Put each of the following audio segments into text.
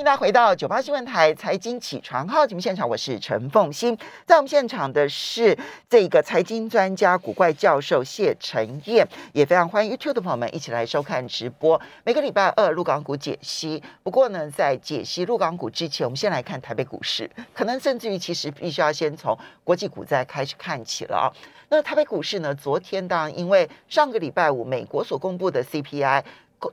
迎大家回到九八新闻台财经起床号节目现场，我是陈凤欣。在我们现场的是这个财经专家古怪教授谢晨燕，也非常欢迎 YouTube 的朋友们一起来收看直播。每个礼拜二陆港股解析。不过呢，在解析陆港股之前，我们先来看台北股市，可能甚至于其实必须要先从国际股债开始看起了啊。那台北股市呢，昨天当然因为上个礼拜五美国所公布的 CPI。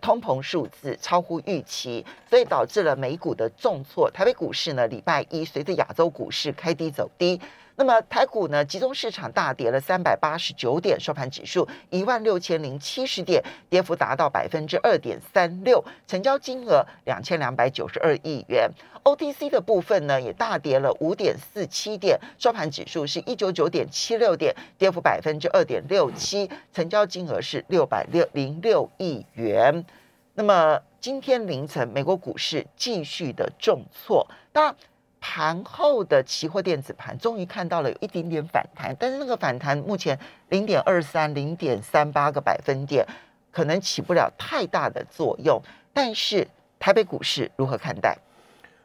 通膨数字超乎预期，所以导致了美股的重挫。台北股市呢，礼拜一随着亚洲股市开低走低。那么台股呢，集中市场大跌了三百八十九点，收盘指数一万六千零七十点，跌幅达到百分之二点三六，成交金额两千两百九十二亿元。OTC 的部分呢，也大跌了五点四七点，收盘指数是一九九点七六点，跌幅百分之二点六七，成交金额是六百六零六亿元。那么今天凌晨，美国股市继续的重挫，当然。盘后的期货电子盘终于看到了有一点点反弹，但是那个反弹目前零点二三、零点三八个百分点，可能起不了太大的作用。但是台北股市如何看待？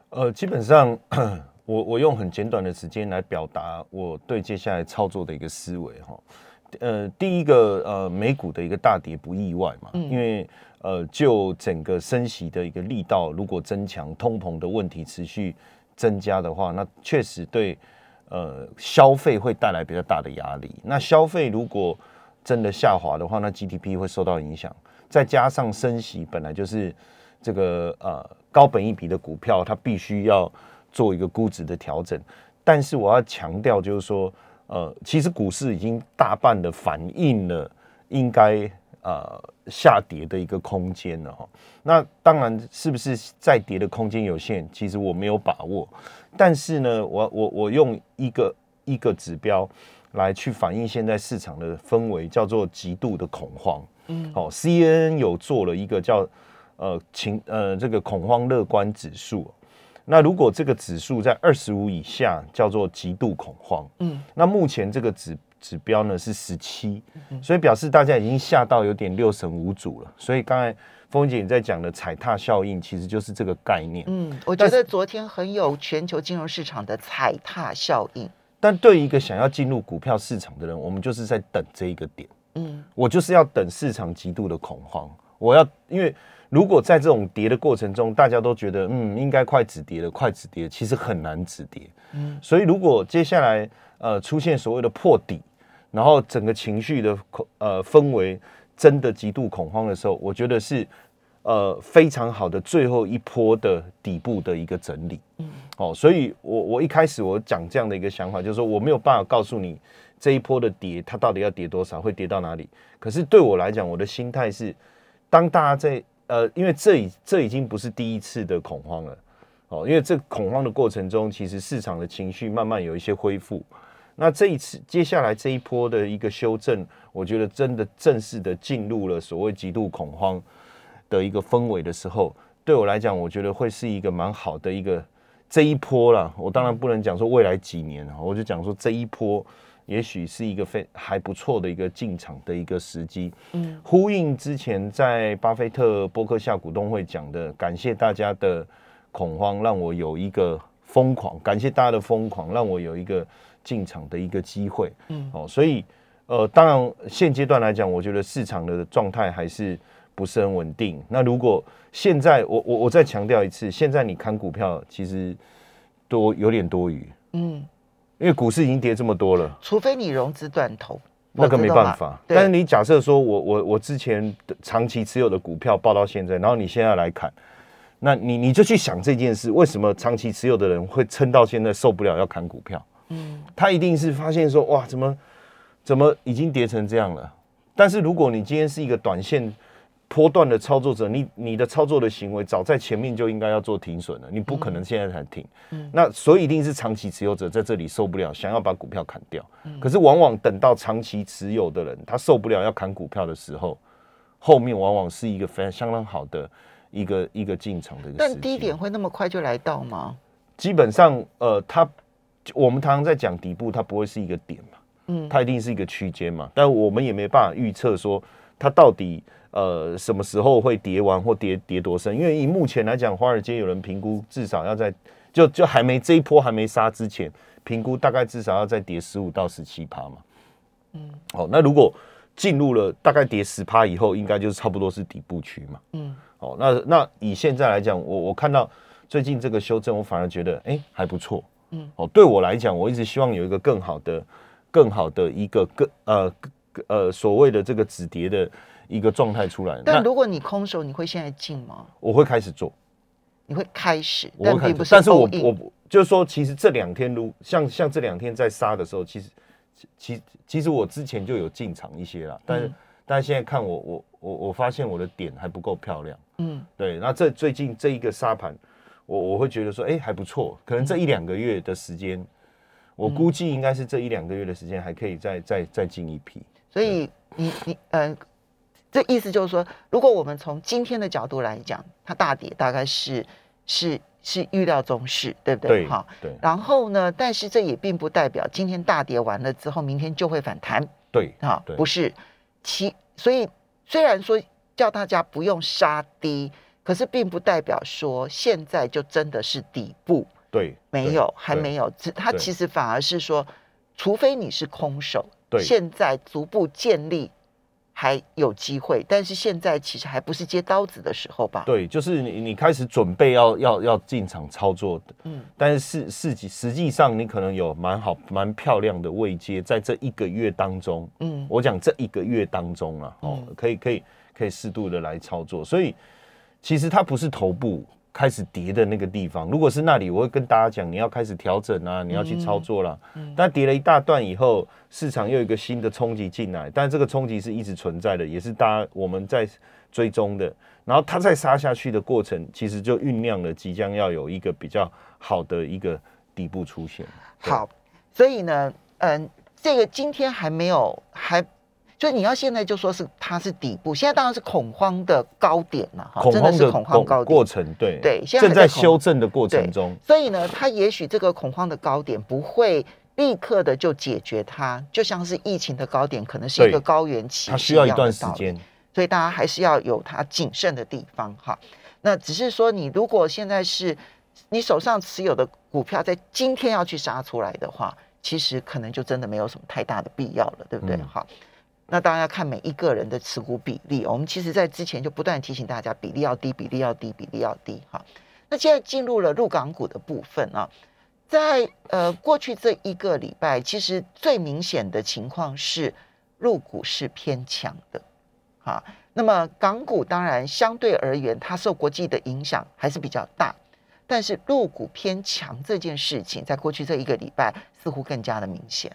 呃，基本上 我我用很简短的时间来表达我对接下来操作的一个思维哈。呃，第一个呃，美股的一个大跌不意外嘛，因为呃，就整个升息的一个力道如果增强，通膨的问题持续。增加的话，那确实对呃消费会带来比较大的压力。那消费如果真的下滑的话，那 GDP 会受到影响。再加上升息本来就是这个呃高本益比的股票，它必须要做一个估值的调整。但是我要强调，就是说呃，其实股市已经大半的反映了应该。呃，下跌的一个空间了哈。那当然是不是再跌的空间有限？其实我没有把握。但是呢，我我我用一个一个指标来去反映现在市场的氛围，叫做极度的恐慌。嗯，哦，C N 有做了一个叫呃情呃这个恐慌乐观指数。那如果这个指数在二十五以下，叫做极度恐慌。嗯，那目前这个指。指标呢是十七，所以表示大家已经吓到有点六神无主了。所以刚才峰姐你在讲的踩踏效应，其实就是这个概念。嗯，我觉得昨天很有全球金融市场的踩踏效应。但对一个想要进入股票市场的人，我们就是在等这一个点。嗯，我就是要等市场极度的恐慌。我要因为如果在这种跌的过程中，大家都觉得嗯应该快止跌了，快止跌，其实很难止跌。嗯，所以如果接下来呃出现所谓的破底。然后整个情绪的恐呃氛围真的极度恐慌的时候，我觉得是呃非常好的最后一波的底部的一个整理。嗯，哦，所以我我一开始我讲这样的一个想法，就是说我没有办法告诉你这一波的跌它到底要跌多少，会跌到哪里。可是对我来讲，我的心态是，当大家在呃，因为这已这已经不是第一次的恐慌了，哦，因为这恐慌的过程中，其实市场的情绪慢慢有一些恢复。那这一次，接下来这一波的一个修正，我觉得真的正式的进入了所谓极度恐慌的一个氛围的时候，对我来讲，我觉得会是一个蛮好的一个这一波啦。我当然不能讲说未来几年我就讲说这一波，也许是一个非还不错的一个进场的一个时机。嗯，呼应之前在巴菲特波克夏股东会讲的，感谢大家的恐慌，让我有一个疯狂；感谢大家的疯狂，让我有一个。进场的一个机会，嗯，哦，所以，呃，当然现阶段来讲，我觉得市场的状态还是不是很稳定。那如果现在，我我我再强调一次，现在你看股票其实多有点多余，嗯，因为股市已经跌这么多了，除非你融资断头，那个没办法。但是你假设说我我我之前长期持有的股票报到现在，然后你现在来砍，那你你就去想这件事，为什么长期持有的人会撑到现在受不了要砍股票？嗯，他一定是发现说，哇，怎么怎么已经跌成这样了？但是如果你今天是一个短线波段的操作者，你你的操作的行为早在前面就应该要做停损了，你不可能现在才停。嗯，那所以一定是长期持有者在这里受不了，想要把股票砍掉。嗯，可是往往等到长期持有的人他受不了要砍股票的时候，后面往往是一个非常相当好的一个一个进场的。但低点会那么快就来到吗？基本上，呃，它。我们常常在讲底部，它不会是一个点嘛，嗯，它一定是一个区间嘛。但我们也没办法预测说它到底呃什么时候会跌完或跌跌多深，因为以目前来讲，华尔街有人评估至少要在就就还没这一波还没杀之前，评估大概至少要再跌十五到十七趴嘛。嗯，好，那如果进入了大概跌十趴以后，应该就是差不多是底部区嘛。嗯，哦，那那以现在来讲，我我看到最近这个修正，我反而觉得哎还不错。嗯，哦，对我来讲，我一直希望有一个更好的、更好的一个更呃呃所谓的这个止跌的一个状态出来。但如果你空手，你会现在进吗？我会开始做，你会开始，但并不是。但是我我就是说，其实这两天如像像这两天在杀的时候，其实其其实我之前就有进场一些了，但是但是现在看我我我我发现我的点还不够漂亮。嗯，对。那这最近这一个沙盘。我我会觉得说，哎，还不错，可能这一两个月的时间，我估计应该是这一两个月的时间还可以再再再进一批。所以你你嗯，这意思就是说，如果我们从今天的角度来讲，它大跌大概是是是预料中事，对不对？哈，对。然后呢，但是这也并不代表今天大跌完了之后，明天就会反弹。对，哈，不是。其所以虽然说叫大家不用杀低。可是并不代表说现在就真的是底部，对，没有，还没有。它其实反而是说，除非你是空手，对，现在逐步建立还有机会，但是现在其实还不是接刀子的时候吧？对，就是你你开始准备要要要进场操作的，嗯，但是实际实际上你可能有蛮好蛮漂亮的位阶，在这一个月当中，嗯，我讲这一个月当中啊，哦，可以可以可以适度的来操作，所以。其实它不是头部开始跌的那个地方，如果是那里，我会跟大家讲，你要开始调整啊，你要去操作了。但跌了一大段以后，市场又有一个新的冲击进来，但这个冲击是一直存在的，也是大家我们在追踪的。然后它再杀下去的过程，其实就酝酿了即将要有一个比较好的一个底部出现。好，所以呢，嗯，这个今天还没有还。所以你要现在就说是它是底部，现在当然是恐慌的高点了，哈，真的是恐慌高点过程，对对，现在正在修正的过程中。所以呢，它也许这个恐慌的高点不会立刻的就解决它，就像是疫情的高点，可能是一个高原期，它需要一段时间。所以大家还是要有它谨慎的地方，哈。那只是说，你如果现在是你手上持有的股票，在今天要去杀出来的话，其实可能就真的没有什么太大的必要了，对不对？好。那当然要看每一个人的持股比例。我们其实在之前就不断提醒大家，比例要低，比例要低，比例要低。哈，那现在进入了入港股的部分啊，在呃过去这一个礼拜，其实最明显的情况是入股是偏强的。哈，那么港股当然相对而言，它受国际的影响还是比较大，但是入股偏强这件事情，在过去这一个礼拜似乎更加的明显。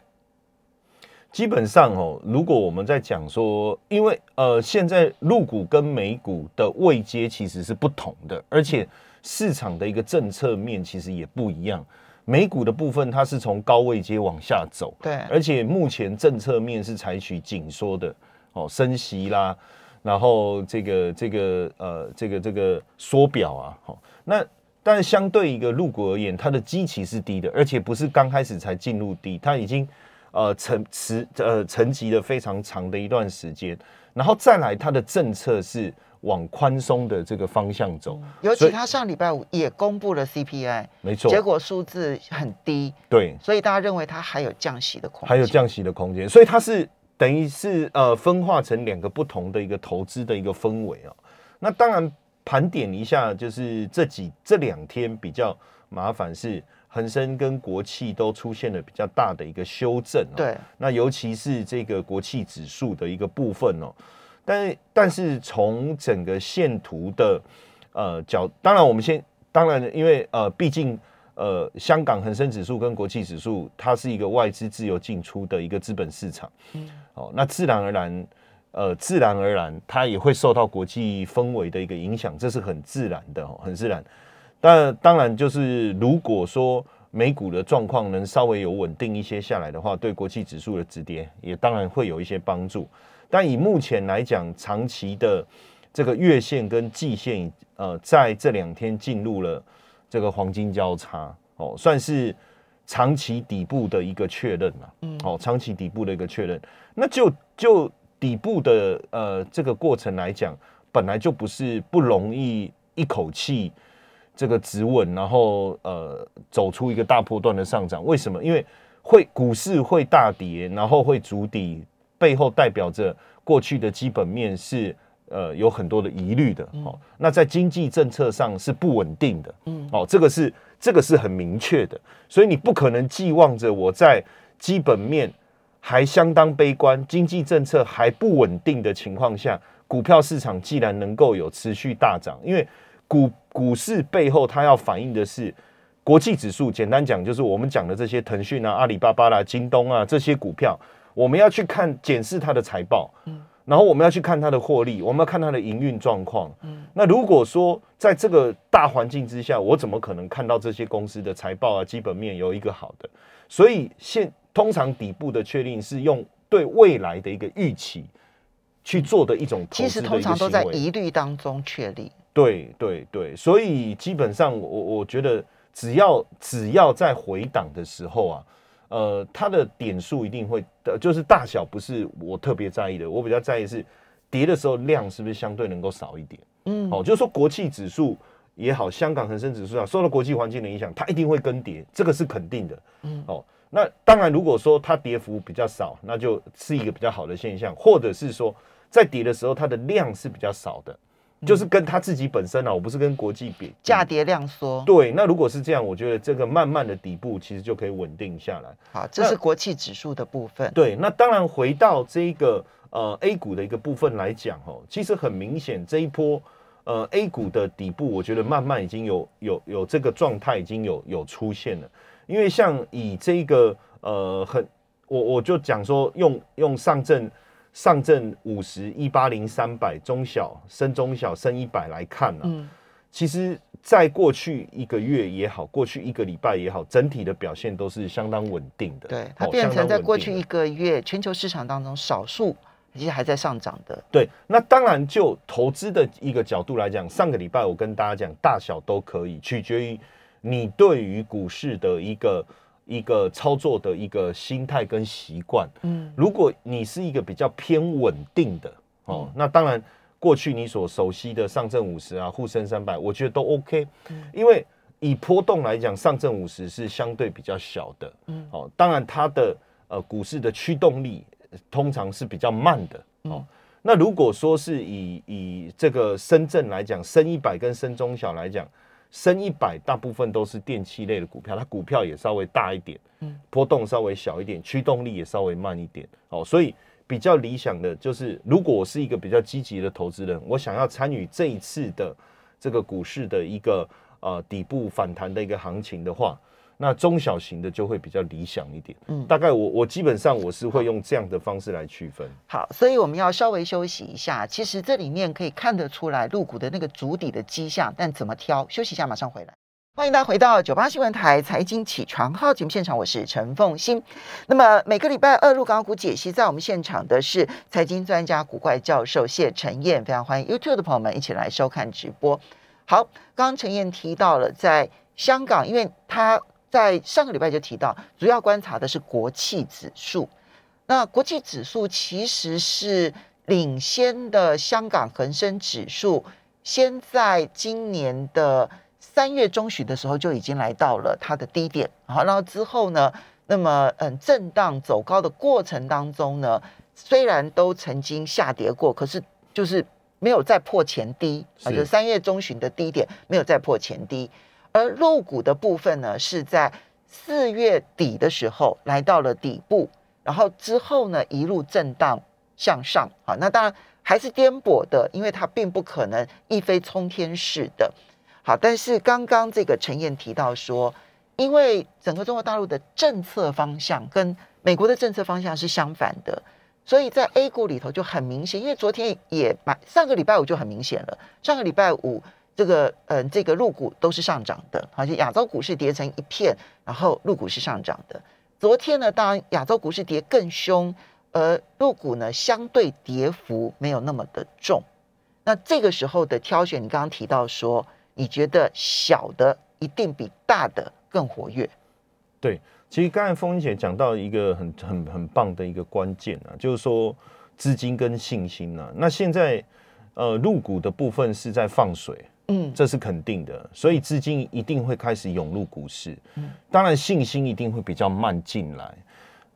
基本上哦，如果我们在讲说，因为呃，现在陆股跟美股的位阶其实是不同的，而且市场的一个政策面其实也不一样。美股的部分它是从高位阶往下走，对，而且目前政策面是采取紧缩的哦，升息啦，然后这个这个呃这个这个缩表啊，好，那但是相对一个陆股而言，它的基期是低的，而且不是刚开始才进入低，它已经。呃，沉持呃沉积了非常长的一段时间，然后再来，它的政策是往宽松的这个方向走。尤其他上礼拜五也公布了 CPI，没错，结果数字很低，对，所以大家认为它还有降息的空间，还有降息的空间，所以它是等于是呃分化成两个不同的一个投资的一个氛围啊。那当然盘点一下，就是这几这两天比较麻烦是。恒生跟国企都出现了比较大的一个修正，对，那尤其是这个国企指数的一个部分哦，但但是从整个线图的呃角，当然我们先，当然因为呃，毕竟呃，香港恒生指数跟国企指数，它是一个外资自由进出的一个资本市场，嗯，哦，那自然而然，呃，自然而然，它也会受到国际氛围的一个影响，这是很自然的，哦很自然。但当然，就是如果说美股的状况能稍微有稳定一些下来的话，对国际指数的止跌也当然会有一些帮助。但以目前来讲，长期的这个月线跟季线，呃，在这两天进入了这个黄金交叉，哦，算是长期底部的一个确认了。嗯，哦，长期底部的一个确认。那就就底部的呃这个过程来讲，本来就不是不容易一口气这个止稳，然后呃走出一个大波段的上涨。为什么？因为会股市会大跌，然后会筑底，背后代表着过去的基本面是呃有很多的疑虑的。哦，那在经济政策上是不稳定的。嗯，哦，这个是这个是很明确的，所以你不可能寄望着我在基本面。还相当悲观，经济政策还不稳定的情况下，股票市场既然能够有持续大涨，因为股股市背后它要反映的是国际指数。简单讲，就是我们讲的这些腾讯啊、阿里巴巴啦、京东啊这些股票，我们要去看检视它的财报，嗯，然后我们要去看它的获利，我们要看它的营运状况，嗯。那如果说在这个大环境之下，我怎么可能看到这些公司的财报啊、基本面有一个好的？所以现通常底部的确定是用对未来的一个预期去做的一种投资其实通常都在疑虑当中确立。对对对，所以基本上我我觉得只要只要在回档的时候啊，呃，它的点数一定会的，就是大小不是我特别在意的，我比较在意是跌的时候量是不是相对能够少一点。嗯，哦，就是说国际指数也好，香港恒生指数啊，受到国际环境的影响，它一定会跟跌，这个是肯定的。嗯，哦。那当然，如果说它跌幅比较少，那就是一个比较好的现象，或者是说在跌的时候它的量是比较少的，就是跟他自己本身啊，我不是跟国际比，价跌量缩。对，那如果是这样，我觉得这个慢慢的底部其实就可以稳定下来。好，这是国际指数的部分。对，那当然回到这个呃 A 股的一个部分来讲哦，其实很明显这一波呃 A 股的底部，我觉得慢慢已经有有有这个状态已经有有出现了。因为像以这个呃很我我就讲说用用上证上证五十一八零三百中小升中小升一百来看呢，嗯，其实在过去一个月也好，过去一个礼拜也好，整体的表现都是相当稳定的。对，它变成在过去一个月全球市场当中少数其实还在上涨的。对，那当然就投资的一个角度来讲，上个礼拜我跟大家讲，大小都可以，取决于。你对于股市的一个一个操作的一个心态跟习惯，嗯，如果你是一个比较偏稳定的哦，那当然过去你所熟悉的上证五十啊、沪深三百，我觉得都 OK，嗯，因为以波动来讲，上证五十是相对比较小的，嗯，哦，当然它的呃股市的驱动力通常是比较慢的，哦，那如果说是以以这个深圳来讲，深一百跟深中小来讲。升一百，大部分都是电器类的股票，它股票也稍微大一点，嗯，波动稍微小一点，驱动力也稍微慢一点，哦，所以比较理想的就是，如果我是一个比较积极的投资人，我想要参与这一次的这个股市的一个呃底部反弹的一个行情的话。那中小型的就会比较理想一点，嗯，大概我我基本上我是会用这样的方式来区分。好，所以我们要稍微休息一下。其实这里面可以看得出来入股的那个主底的迹象，但怎么挑？休息一下，马上回来。欢迎大家回到九八新闻台财经起床号节目现场，我是陈凤欣。那么每个礼拜二入港股解析，在我们现场的是财经专家古怪教授谢晨燕，非常欢迎 YouTube 的朋友们一起来收看直播。好，刚刚陈燕提到了在香港，因为他。在上个礼拜就提到，主要观察的是国企指数。那国际指数其实是领先的香港恒生指数，先在今年的三月中旬的时候就已经来到了它的低点。好，然后之后呢，那么嗯，震荡走高的过程当中呢，虽然都曾经下跌过，可是就是没有再破前低，啊，就三月中旬的低点没有再破前低。而入股的部分呢，是在四月底的时候来到了底部，然后之后呢一路震荡向上。好，那当然还是颠簸的，因为它并不可能一飞冲天式的。好，但是刚刚这个陈燕提到说，因为整个中国大陆的政策方向跟美国的政策方向是相反的，所以在 A 股里头就很明显。因为昨天也买，上个礼拜五就很明显了，上个礼拜五。这个嗯，这个入股都是上涨的，而且亚洲股市跌成一片，然后入股是上涨的。昨天呢，当然亚洲股市跌更凶，而入股呢相对跌幅没有那么的重。那这个时候的挑选，你刚刚提到说，你觉得小的一定比大的更活跃？对，其实刚才风姐讲到一个很很很棒的一个关键啊，就是说。资金跟信心呢。那现在呃入股的部分是在放水，嗯，这是肯定的，所以资金一定会开始涌入股市，嗯，当然信心一定会比较慢进来，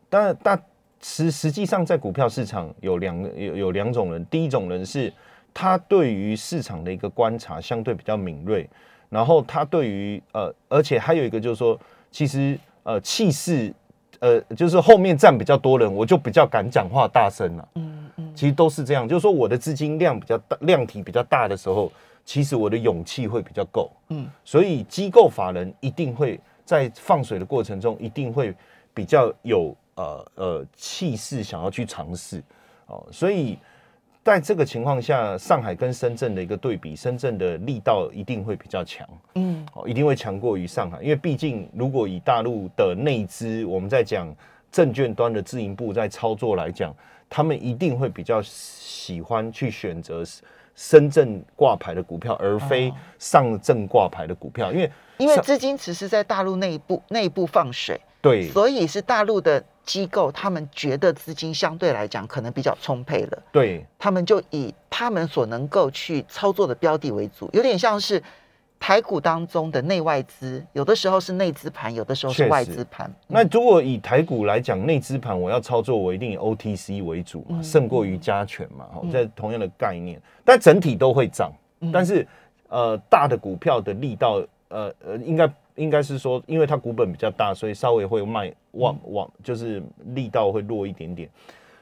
但但实实际上在股票市场有两有有两种人，第一种人是他对于市场的一个观察相对比较敏锐，然后他对于呃，而且还有一个就是说，其实呃气势。呃，就是后面站比较多人，我就比较敢讲话大声了。嗯嗯，其实都是这样，就是说我的资金量比较大，量体比较大的时候，其实我的勇气会比较够。嗯，所以机构法人一定会在放水的过程中，一定会比较有呃呃气势，想要去尝试。哦，所以。在这个情况下，上海跟深圳的一个对比，深圳的力道一定会比较强，嗯，哦，一定会强过于上海，因为毕竟如果以大陆的内资，我们在讲证券端的自营部在操作来讲，他们一定会比较喜欢去选择深圳挂牌的股票，而非上证挂牌的股票，因为因为资金只是在大陆内部内部放水，对，所以是大陆的。机构他们觉得资金相对来讲可能比较充沛了，对。他们就以他们所能够去操作的标的为主，有点像是台股当中的内外资，有的时候是内资盘，有的时候是外资盘。那如果以台股来讲，内资盘我要操作，我一定以 OTC 为主嘛，胜过于加权嘛，在同样的概念，但整体都会涨，但是呃大的股票的力道，呃呃应该。应该是说，因为它股本比较大，所以稍微会卖往往就是力道会弱一点点。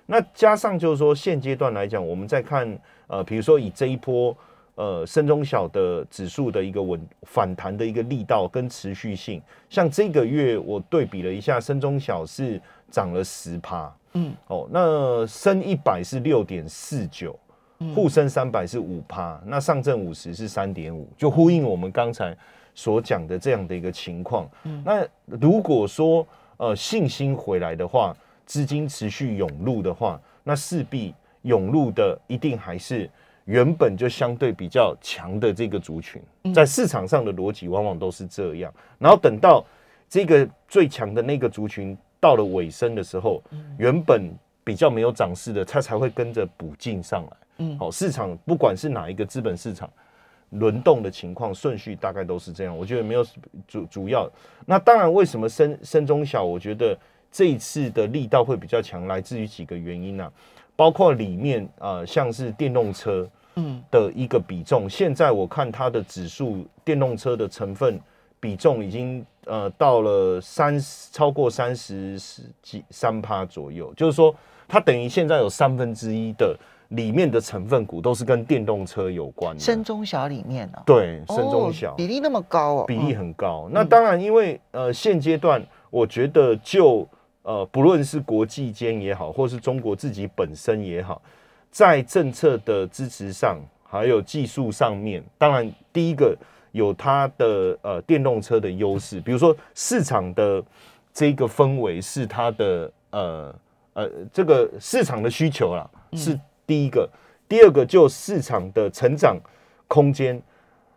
那加上就是说，现阶段来讲，我们再看呃，比如说以这一波呃深中小的指数的一个稳反弹的一个力道跟持续性，像这个月我对比了一下，深中小是涨了十趴，嗯，哦，那深一百是六点四九，沪深三百是五趴，那上证五十是三点五，就呼应我们刚才。所讲的这样的一个情况，嗯。那如果说呃信心回来的话，资金持续涌入的话，那势必涌入的一定还是原本就相对比较强的这个族群，在市场上的逻辑往往都是这样。然后等到这个最强的那个族群到了尾声的时候，原本比较没有涨势的，它才会跟着补进上来。嗯，好，市场不管是哪一个资本市场。轮动的情况顺序大概都是这样，我觉得没有主主要。那当然，为什么深深中小？我觉得这一次的力道会比较强，来自于几个原因呢？包括里面啊，像是电动车嗯的一个比重，现在我看它的指数，电动车的成分比重已经呃到了三十超过三十十几三趴左右，就是说它等于现在有三分之一的。里面的成分股都是跟电动车有关的，深中小里面呢？对，深中小比例那么高哦，比例很高。那当然，因为呃，现阶段我觉得就呃，不论是国际间也好，或是中国自己本身也好，在政策的支持上，还有技术上面，当然第一个有它的呃电动车的优势，比如说市场的这个氛围是它的呃呃这个市场的需求啦，是。第一个，第二个就市场的成长空间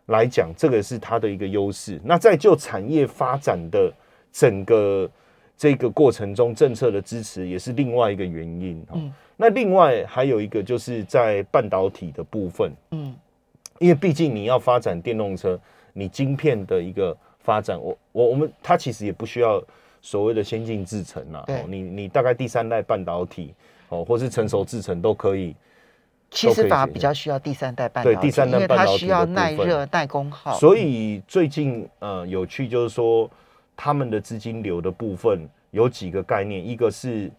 来讲，这个是它的一个优势。那在就产业发展的整个这个过程中，政策的支持也是另外一个原因。嗯，那另外还有一个就是在半导体的部分，嗯，因为毕竟你要发展电动车，你晶片的一个发展，我我我们它其实也不需要所谓的先进制程啊，你你大概第三代半导体。哦，或是成熟制成都可以。其实反而比较需要第三代半导体，对第三代半导体它需要耐热、耐功耗。所以最近呃有趣就是说，他们的资金流的部分有几个概念，一个是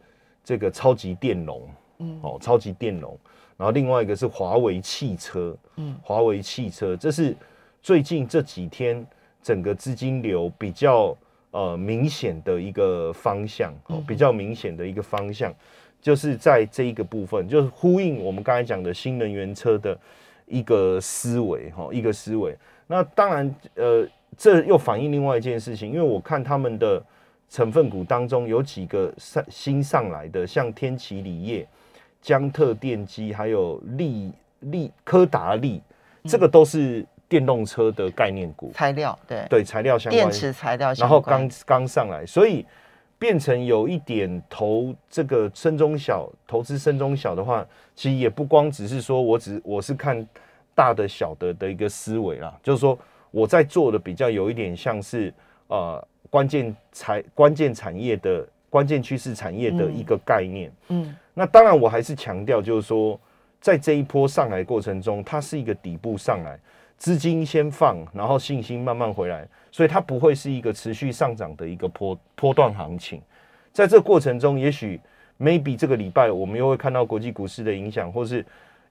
这个超级电容，嗯，哦，超级电容，然后另外一个是华为汽车，嗯，华为汽车，这是最近这几天整个资金流比较呃明显的一个方向，哦，比较明显的一个方向。就是在这一个部分，就是呼应我们刚才讲的新能源车的一个思维哈，一个思维。那当然，呃，这又反映另外一件事情，因为我看他们的成分股当中有几个上新上来的，像天齐锂业、江特电机，还有利利科达利，这个都是电动车的概念股，材料对。对材料相关，电池材料，然后刚刚上来，所以。变成有一点投这个深中小投资深中小的话，其实也不光只是说我只我是看大的小的的一个思维啦，就是说我在做的比较有一点像是呃关键产关键产业的关键趋势产业的一个概念。嗯，那当然我还是强调就是说，在这一波上来过程中，它是一个底部上来，资金先放，然后信心慢慢回来。所以它不会是一个持续上涨的一个波波段行情，在这个过程中，也许 maybe 这个礼拜我们又会看到国际股市的影响，或是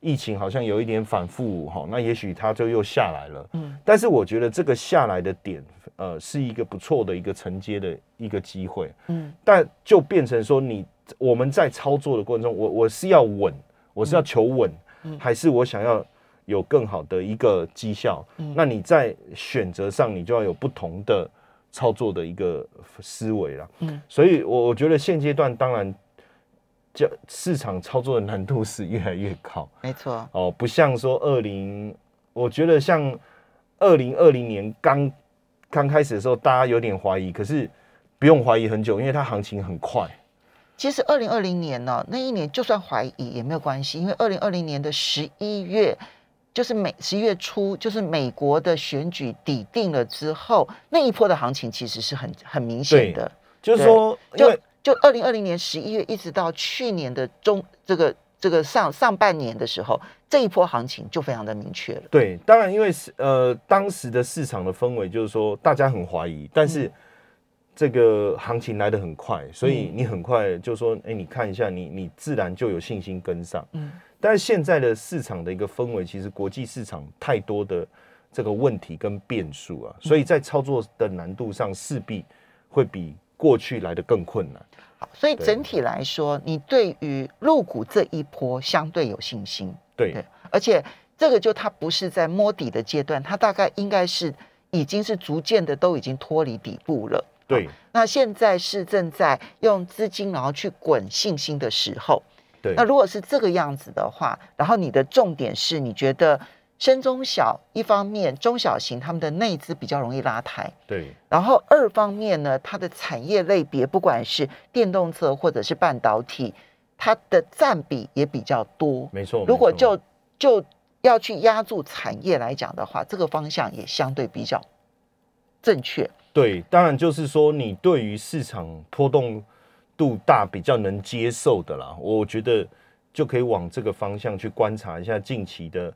疫情好像有一点反复哈，那也许它就又下来了。嗯，但是我觉得这个下来的点，呃，是一个不错的一个承接的一个机会。嗯，但就变成说，你我们在操作的过程中，我我是要稳，我是要求稳，嗯还是我想要？有更好的一个绩效，嗯那你在选择上，你就要有不同的操作的一个思维了。嗯，所以我我觉得现阶段当然，叫市场操作的难度是越来越高。没错，哦，不像说二零，我觉得像二零二零年刚刚开始的时候，大家有点怀疑，可是不用怀疑很久，因为它行情很快。其实二零二零年呢，那一年就算怀疑也没有关系，因为二零二零年的十一月。就是美十一月初，就是美国的选举底定了之后，那一波的行情其实是很很明显的。就是说，就就二零二零年十一月一直到去年的中这个这个上上半年的时候，这一波行情就非常的明确了。对，当然因为是呃当时的市场的氛围就是说大家很怀疑，但是这个行情来得很快，所以你很快就说，哎，你看一下，你你自然就有信心跟上。嗯。但是现在的市场的一个氛围，其实国际市场太多的这个问题跟变数啊，所以在操作的难度上势必会比过去来的更困难。好，所以整体来说，你对于入股这一波相对有信心。对，而且这个就它不是在摸底的阶段，它大概应该是已经是逐渐的都已经脱离底部了。对，那现在是正在用资金然后去滚信心的时候。对，那如果是这个样子的话，然后你的重点是你觉得深中小一方面中小型他们的内资比较容易拉抬，对，然后二方面呢，它的产业类别不管是电动车或者是半导体，它的占比也比较多，没错。如果就就要去压住产业来讲的话，这个方向也相对比较正确。对，当然就是说你对于市场波动。度大比较能接受的啦，我觉得就可以往这个方向去观察一下近期的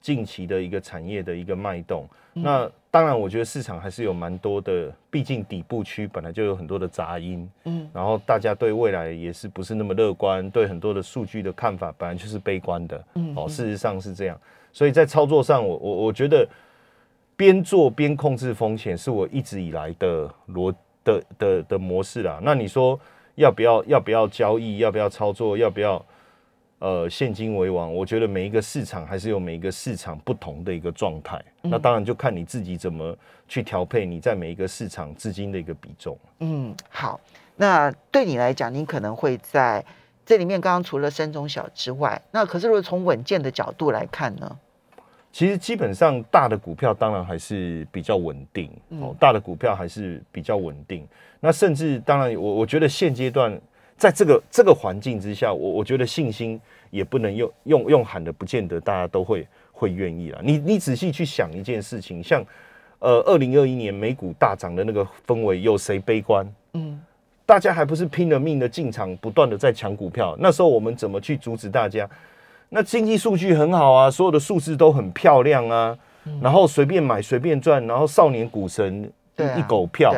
近期的一个产业的一个脉动。那当然，我觉得市场还是有蛮多的，毕竟底部区本来就有很多的杂音，嗯，然后大家对未来也是不是那么乐观，对很多的数据的看法本来就是悲观的，嗯，哦，事实上是这样。所以在操作上，我我我觉得边做边控制风险是我一直以来的逻的的的模式啦。那你说？要不要要不要交易？要不要操作？要不要呃现金为王？我觉得每一个市场还是有每一个市场不同的一个状态。那当然就看你自己怎么去调配你在每一个市场资金的一个比重。嗯，好。那对你来讲，你可能会在这里面，刚刚除了深中小之外，那可是如果从稳健的角度来看呢？其实基本上大的股票当然还是比较稳定哦，大的股票还是比较稳定。那甚至当然，我我觉得现阶段在这个这个环境之下，我我觉得信心也不能用用用喊的，不见得大家都会会愿意了。你你仔细去想一件事情，像呃二零二一年美股大涨的那个氛围，有谁悲观？嗯，大家还不是拼了命的进场，不断的在抢股票。那时候我们怎么去阻止大家？那经济数据很好啊，所有的数字都很漂亮啊，然后随便买随便赚，然后少年股神一狗票。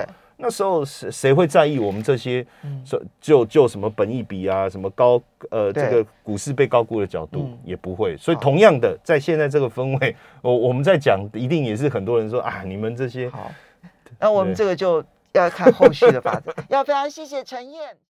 那时候谁谁会在意我们这些？就就就什么本益比啊，什么高呃这个股市被高估的角度也不会。所以同样的，在现在这个氛围，我我们在讲，一定也是很多人说啊，你们这些好。那我们这个就要看后续的发展。要非常谢谢陈燕。